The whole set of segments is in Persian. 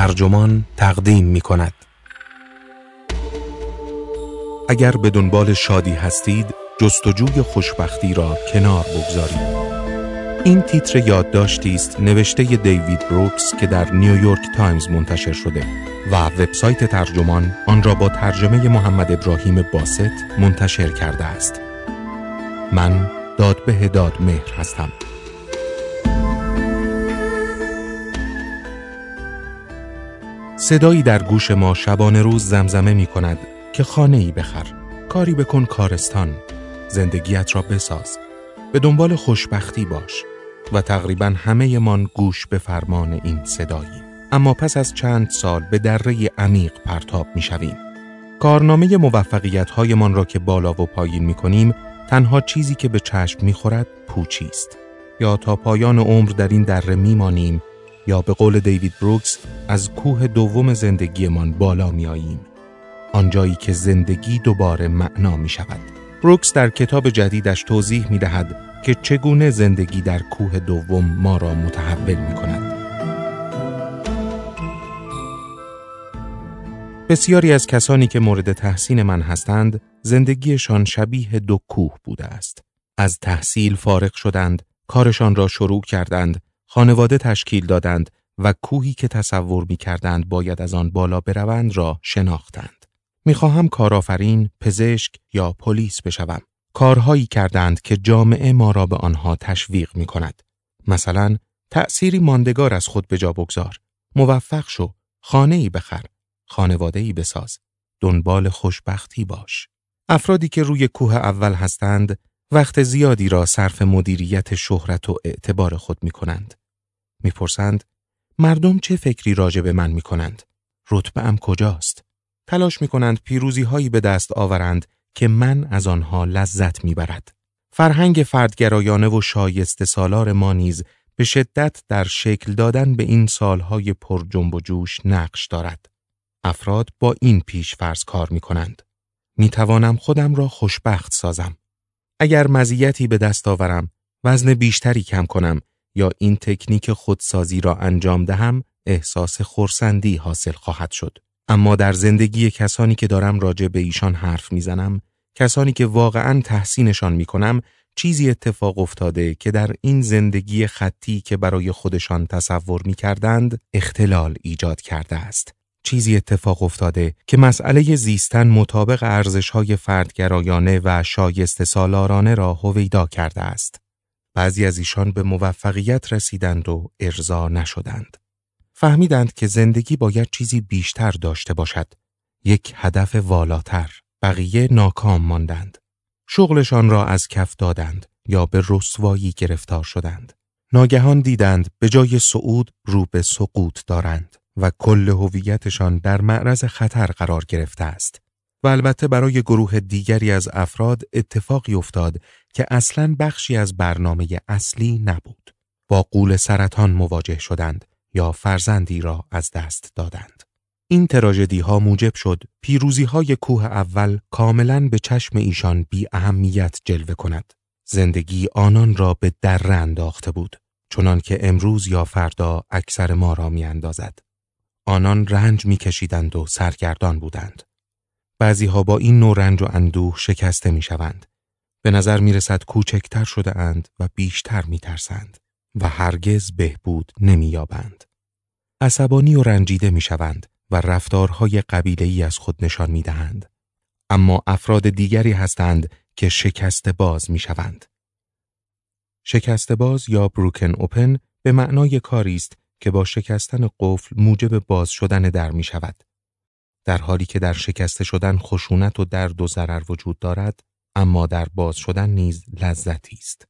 ترجمان تقدیم می کند. اگر به دنبال شادی هستید جستجوی خوشبختی را کنار بگذارید. این تیتر یادداشتی است نوشته دیوید بروکس که در نیویورک تایمز منتشر شده و وبسایت ترجمان آن را با ترجمه محمد ابراهیم باست منتشر کرده است. من دادبه داد مهر هستم. صدایی در گوش ما شبانه روز زمزمه می کند که خانه ای بخر. کاری بکن کارستان. زندگیت را بساز. به دنبال خوشبختی باش. و تقریبا همه من گوش به فرمان این صدایی. اما پس از چند سال به دره عمیق پرتاب می شویم. کارنامه موفقیت هایمان را که بالا و پایین می کنیم تنها چیزی که به چشم می خورد پوچی است. یا تا پایان عمر در این دره می مانیم یا به قول دیوید بروکس از کوه دوم زندگیمان بالا می آییم. آنجایی که زندگی دوباره معنا می شود. بروکس در کتاب جدیدش توضیح می دهد که چگونه زندگی در کوه دوم ما را متحول می کند. بسیاری از کسانی که مورد تحسین من هستند زندگیشان شبیه دو کوه بوده است. از تحصیل فارغ شدند، کارشان را شروع کردند، خانواده تشکیل دادند و کوهی که تصور می کردند باید از آن بالا بروند را شناختند. می‌خواهم کارآفرین، پزشک یا پلیس بشوم. کارهایی کردند که جامعه ما را به آنها تشویق می کند. مثلا تأثیری ماندگار از خود به جا بگذار. موفق شو. خانه ای بخر. خانواده ای بساز. دنبال خوشبختی باش. افرادی که روی کوه اول هستند وقت زیادی را صرف مدیریت شهرت و اعتبار خود می کنند. می‌پرسند مردم چه فکری راجع به من می کنند؟ رتبه ام کجاست؟ تلاش می کنند پیروزی هایی به دست آورند که من از آنها لذت می‌برد. فرهنگ فردگرایانه و شایسته سالار ما نیز به شدت در شکل دادن به این سالهای پر جنب و جوش نقش دارد. افراد با این پیش فرض کار می کنند. می توانم خودم را خوشبخت سازم. اگر مزیتی به دست آورم، وزن بیشتری کم کنم یا این تکنیک خودسازی را انجام دهم، احساس خورسندی حاصل خواهد شد. اما در زندگی کسانی که دارم راجع به ایشان حرف می‌زنم کسانی که واقعا تحسینشان می‌کنم چیزی اتفاق افتاده که در این زندگی خطی که برای خودشان تصور می‌کردند اختلال ایجاد کرده است. چیزی اتفاق افتاده که مسئله زیستن مطابق ارزشهای فردگرایانه و شایسته سالارانه را هویدا کرده است. بعضی از ایشان به موفقیت رسیدند و ارضا نشدند. فهمیدند که زندگی باید چیزی بیشتر داشته باشد. یک هدف والاتر. بقیه ناکام ماندند. شغلشان را از کف دادند یا به رسوایی گرفتار شدند. ناگهان دیدند به جای صعود رو به سقوط دارند و کل هویتشان در معرض خطر قرار گرفته است. و البته برای گروه دیگری از افراد اتفاقی افتاد که اصلا بخشی از برنامه اصلی نبود. با قول سرطان مواجه شدند یا فرزندی را از دست دادند. این تراژدی ها موجب شد پیروزی های کوه اول کاملا به چشم ایشان بی اهمیت جلوه کند. زندگی آنان را به در انداخته بود چنان که امروز یا فردا اکثر ما را می اندازد. آنان رنج می کشیدند و سرگردان بودند. بعضی ها با این نوع رنج و اندوه شکسته می شوند. به نظر می رسد کوچکتر شده اند و بیشتر می ترسند. و هرگز بهبود نمییابند. عصبانی و رنجیده می‌شوند و رفتارهای ای از خود نشان می‌دهند. اما افراد دیگری هستند که شکست باز می‌شوند. شکست باز یا بروکن اوپن به معنای کاری است که با شکستن قفل موجب باز شدن در می شود. در حالی که در شکسته شدن خشونت و درد و ضرر وجود دارد، اما در باز شدن نیز لذتی است.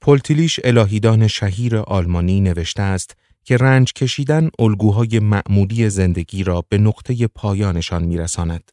پلتیلیش الهیدان شهیر آلمانی نوشته است که رنج کشیدن الگوهای معمولی زندگی را به نقطه پایانشان میرساند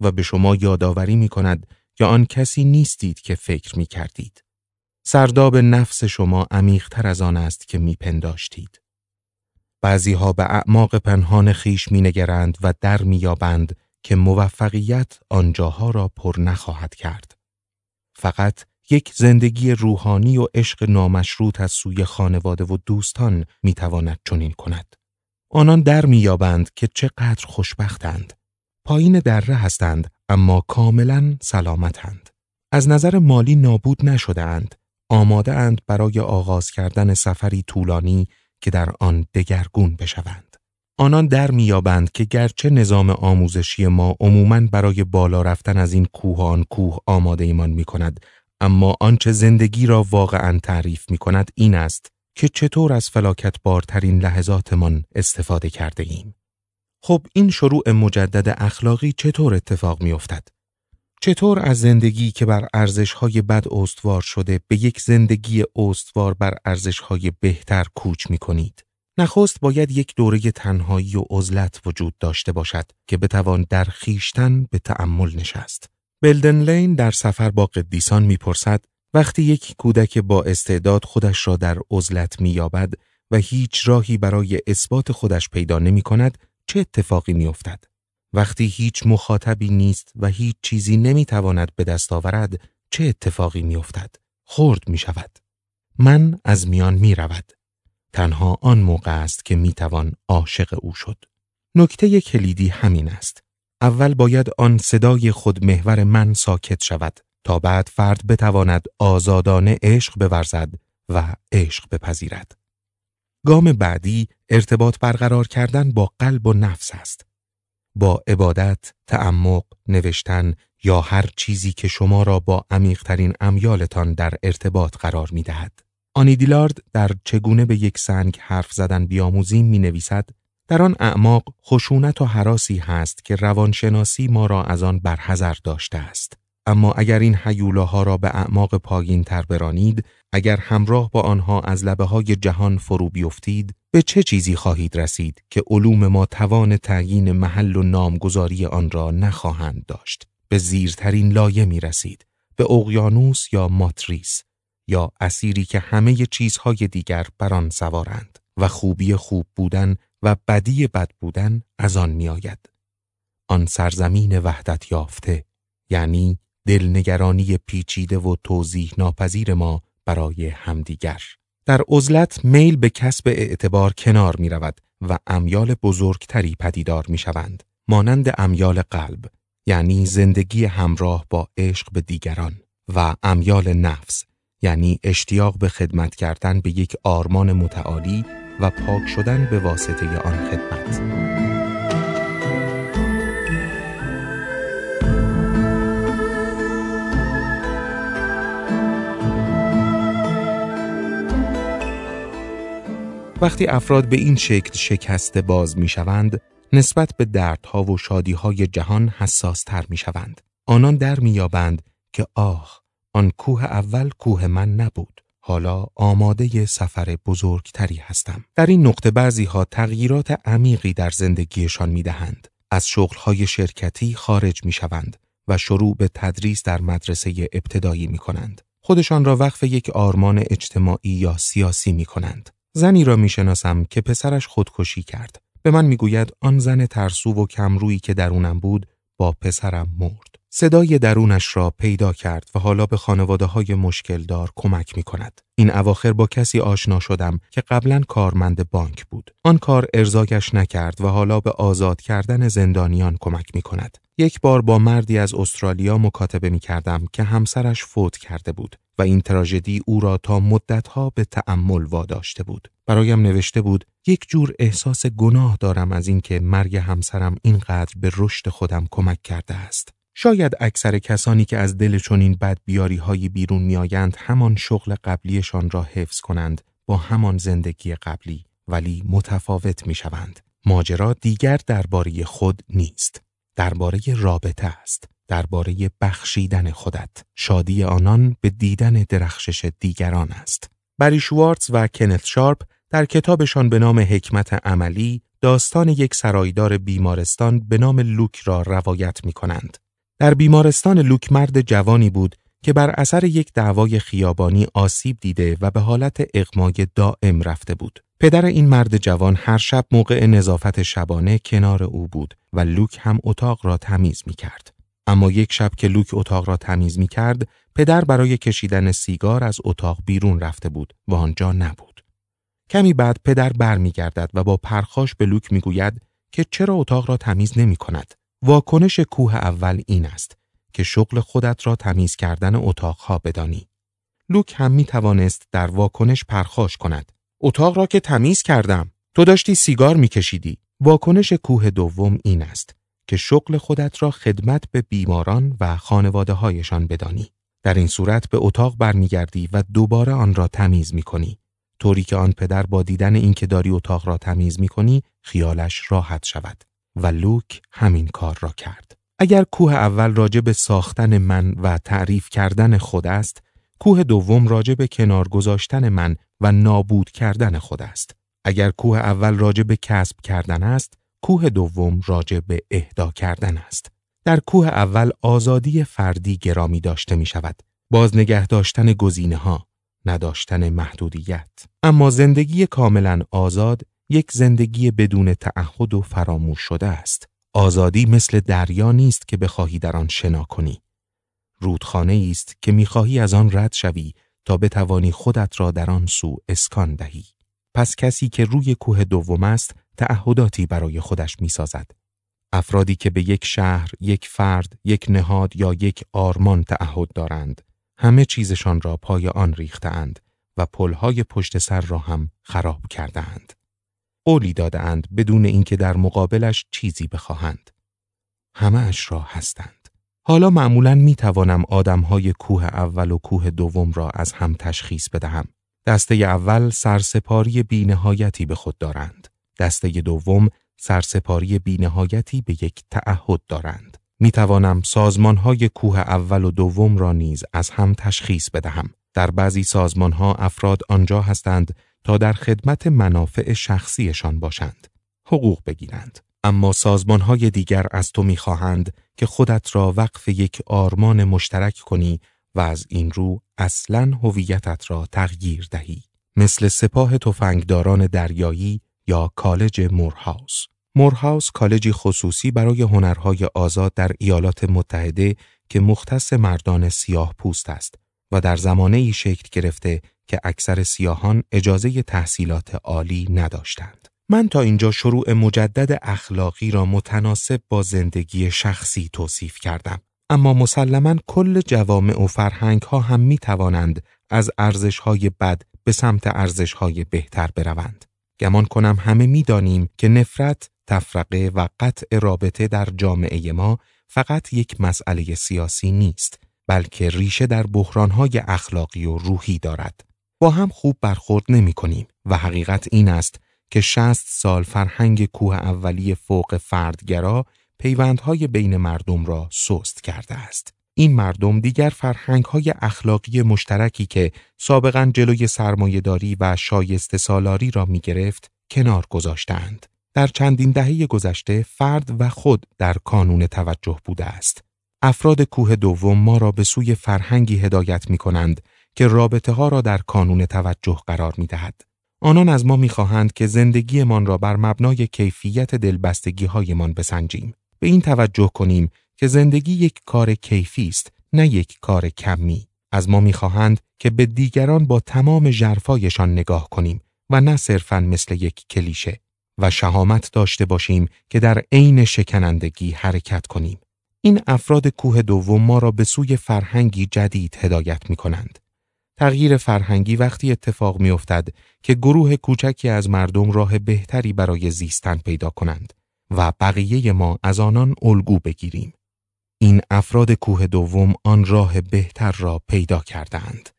و به شما یادآوری می کند یا آن کسی نیستید که فکر می کردید. سرداب نفس شما عمیقتر از آن است که می پنداشتید. بعضی ها به اعماق پنهان خیش می نگرند و در که موفقیت آنجاها را پر نخواهد کرد. فقط یک زندگی روحانی و عشق نامشروط از سوی خانواده و دوستان می‌تواند چنین کند. آنان در میابند که چقدر خوشبختند. پایین دره هستند اما کاملا سلامتند. از نظر مالی نابود نشده اند. آماده اند برای آغاز کردن سفری طولانی که در آن دگرگون بشوند. آنان در میابند که گرچه نظام آموزشی ما عموماً برای بالا رفتن از این کوه آن کوه آماده‌مان می کند اما آنچه زندگی را واقعا تعریف می کند این است که چطور از فلاکت بارترین لحظاتمان استفاده کرده ایم. خب این شروع مجدد اخلاقی چطور اتفاق می افتد؟ چطور از زندگی که بر ارزشهای بد استوار شده به یک زندگی استوار بر ارزشهای بهتر کوچ می کنید؟ نخست باید یک دوره تنهایی و عزلت وجود داشته باشد که بتوان در خیشتن به تأمل نشست. بلدن لین در سفر با قدیسان می‌پرسد وقتی یک کودک با استعداد خودش را در عزلت مییابد و هیچ راهی برای اثبات خودش پیدا نمی کند چه اتفاقی میافتد؟ وقتی هیچ مخاطبی نیست و هیچ چیزی نمی‌تواند به دست آورد چه اتفاقی میافتد؟ خرد می شود. من از میان می رود. تنها آن موقع است که می‌توان عاشق او شد. نکته کلیدی همین است. اول باید آن صدای خود محور من ساکت شود تا بعد فرد بتواند آزادانه عشق بورزد و عشق بپذیرد. گام بعدی ارتباط برقرار کردن با قلب و نفس است. با عبادت، تعمق، نوشتن یا هر چیزی که شما را با عمیقترین امیالتان در ارتباط قرار می دهد. آنی دیلارد در چگونه به یک سنگ حرف زدن بیاموزیم می نویسد در آن اعماق خشونت و حراسی هست که روانشناسی ما را از آن برحذر داشته است. اما اگر این حیولاها را به اعماق پایین تر برانید، اگر همراه با آنها از لبه های جهان فرو بیفتید، به چه چیزی خواهید رسید که علوم ما توان تعیین محل و نامگذاری آن را نخواهند داشت؟ به زیرترین لایه می رسید، به اقیانوس یا ماتریس، یا اسیری که همه چیزهای دیگر بر آن سوارند و خوبی خوب بودن و بدی بد بودن از آن میآید. آن سرزمین وحدت یافته یعنی دلنگرانی پیچیده و توضیح ناپذیر ما برای همدیگر. در عزلت میل به کسب اعتبار کنار می رود و امیال بزرگتری پدیدار می شوند. مانند امیال قلب یعنی زندگی همراه با عشق به دیگران و امیال نفس یعنی اشتیاق به خدمت کردن به یک آرمان متعالی و پاک شدن به واسطه آن خدمت. وقتی افراد به این شکل شکسته باز می شوند، نسبت به دردها و شادیهای جهان حساس تر می شوند. آنان در می که آه آن کوه اول کوه من نبود. حالا آماده سفر بزرگتری هستم. در این نقطه بعضی ها تغییرات عمیقی در زندگیشان می دهند. از شغلهای شرکتی خارج می شوند و شروع به تدریس در مدرسه ابتدایی می کنند. خودشان را وقف یک آرمان اجتماعی یا سیاسی می کنند. زنی را می شناسم که پسرش خودکشی کرد. به من می گوید آن زن ترسو و کمرویی که درونم بود با پسرم مرد. صدای درونش را پیدا کرد و حالا به خانواده های مشکل دار کمک می کند. این اواخر با کسی آشنا شدم که قبلا کارمند بانک بود. آن کار ارزاکش نکرد و حالا به آزاد کردن زندانیان کمک می کند. یک بار با مردی از استرالیا مکاتبه می کردم که همسرش فوت کرده بود و این تراژدی او را تا مدتها به تأمل واداشته بود. برایم نوشته بود یک جور احساس گناه دارم از اینکه مرگ همسرم اینقدر به رشد خودم کمک کرده است. شاید اکثر کسانی که از دل چنین بدبیاری های بیرون میآیند همان شغل قبلیشان را حفظ کنند با همان زندگی قبلی ولی متفاوت می شوند. ماجرا دیگر درباره خود نیست. درباره رابطه است. درباره بخشیدن خودت. شادی آنان به دیدن درخشش دیگران است. بری شوارتز و کنت شارپ در کتابشان به نام حکمت عملی داستان یک سرایدار بیمارستان به نام لوک را روایت می کنند. در بیمارستان لوک مرد جوانی بود که بر اثر یک دعوای خیابانی آسیب دیده و به حالت اغمای دائم رفته بود. پدر این مرد جوان هر شب موقع نظافت شبانه کنار او بود و لوک هم اتاق را تمیز می کرد. اما یک شب که لوک اتاق را تمیز می کرد، پدر برای کشیدن سیگار از اتاق بیرون رفته بود و آنجا نبود. کمی بعد پدر برمیگردد و با پرخاش به لوک می‌گوید که چرا اتاق را تمیز نمی کند. واکنش کوه اول این است که شغل خودت را تمیز کردن اتاقها بدانی. لوک هم می توانست در واکنش پرخاش کند. اتاق را که تمیز کردم. تو داشتی سیگار می کشیدی. واکنش کوه دوم این است که شغل خودت را خدمت به بیماران و خانواده هایشان بدانی. در این صورت به اتاق برمیگردی و دوباره آن را تمیز می کنی. طوری که آن پدر با دیدن اینکه داری اتاق را تمیز می کنی خیالش راحت شود و لوک همین کار را کرد. اگر کوه اول راجع به ساختن من و تعریف کردن خود است، کوه دوم راجع به کنار گذاشتن من و نابود کردن خود است. اگر کوه اول راجع به کسب کردن است، کوه دوم راجع به اهدا کردن است. در کوه اول آزادی فردی گرامی داشته می شود. باز نگه داشتن گزینه ها، نداشتن محدودیت. اما زندگی کاملا آزاد یک زندگی بدون تعهد و فراموش شده است. آزادی مثل دریا نیست که بخواهی در آن شنا کنی. رودخانه است که می‌خواهی از آن رد شوی تا بتوانی خودت را در آن سو اسکان دهی. پس کسی که روی کوه دوم است تعهداتی برای خودش می‌سازد. افرادی که به یک شهر، یک فرد، یک نهاد یا یک آرمان تعهد دارند، همه چیزشان را پای آن ریختهاند و پلهای پشت سر را هم خراب کردهاند. قولی دادهاند بدون اینکه در مقابلش چیزی بخواهند. همه اش را هستند. حالا معمولا می توانم آدمهای کوه اول و کوه دوم را از هم تشخیص بدهم. دسته اول سرسپاری بینهایتی به خود دارند. دسته دوم سرسپاری بینهایتی به یک تعهد دارند. می توانم سازمان های کوه اول و دوم را نیز از هم تشخیص بدهم. در بعضی سازمان ها افراد آنجا هستند تا در خدمت منافع شخصیشان باشند. حقوق بگیرند. اما سازمان های دیگر از تو می‌خواهند که خودت را وقف یک آرمان مشترک کنی و از این رو اصلا هویتت را تغییر دهی. مثل سپاه تفنگداران دریایی یا کالج مورهاوس. مورهاوس کالجی خصوصی برای هنرهای آزاد در ایالات متحده که مختص مردان سیاه پوست است و در زمانه ای شکل گرفته که اکثر سیاهان اجازه تحصیلات عالی نداشتند. من تا اینجا شروع مجدد اخلاقی را متناسب با زندگی شخصی توصیف کردم. اما مسلما کل جوامع و فرهنگ ها هم می توانند از ارزش های بد به سمت ارزش های بهتر بروند. گمان کنم همه می دانیم که نفرت، تفرقه و قطع رابطه در جامعه ما فقط یک مسئله سیاسی نیست بلکه ریشه در بحرانهای اخلاقی و روحی دارد. با هم خوب برخورد نمی کنیم و حقیقت این است که شست سال فرهنگ کوه اولی فوق فردگرا پیوندهای بین مردم را سست کرده است. این مردم دیگر فرهنگهای اخلاقی مشترکی که سابقا جلوی سرمایهداری و شایسته سالاری را می گرفت کنار گذاشتند. در چندین دهه گذشته فرد و خود در کانون توجه بوده است. افراد کوه دوم ما را به سوی فرهنگی هدایت می کنند که رابطه ها را در کانون توجه قرار می دهد. آنان از ما می خواهند که زندگیمان را بر مبنای کیفیت دلبستگی هایمان بسنجیم. به این توجه کنیم که زندگی یک کار کیفی است نه یک کار کمی. از ما می‌خواهند که به دیگران با تمام جرفایشان نگاه کنیم و نه صرفا مثل یک کلیشه و شهامت داشته باشیم که در عین شکنندگی حرکت کنیم. این افراد کوه دوم ما را به سوی فرهنگی جدید هدایت می کنند. تغییر فرهنگی وقتی اتفاق می افتد که گروه کوچکی از مردم راه بهتری برای زیستن پیدا کنند و بقیه ما از آنان الگو بگیریم. این افراد کوه دوم آن راه بهتر را پیدا کردند.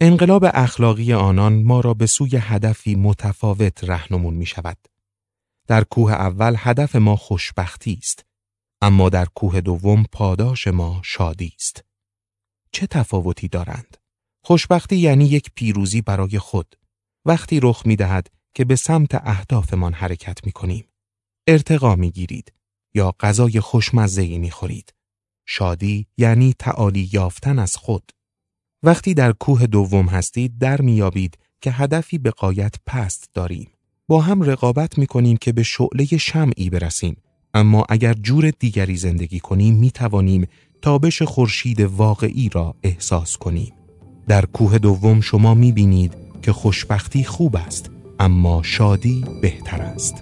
انقلاب اخلاقی آنان ما را به سوی هدفی متفاوت رهنمون می شود. در کوه اول هدف ما خوشبختی است اما در کوه دوم پاداش ما شادی است. چه تفاوتی دارند؟ خوشبختی یعنی یک پیروزی برای خود وقتی رخ می دهد که به سمت اهدافمان حرکت می کنیم. ارتقا می گیرید یا غذای خوشمزه می خورید. شادی یعنی تعالی یافتن از خود. وقتی در کوه دوم هستید در میابید که هدفی به قایت پست داریم. با هم رقابت می کنیم که به شعله شمعی برسیم اما اگر جور دیگری زندگی کنیم می توانیم تابش خورشید واقعی را احساس کنیم. در کوه دوم شما می بینید که خوشبختی خوب است اما شادی بهتر است.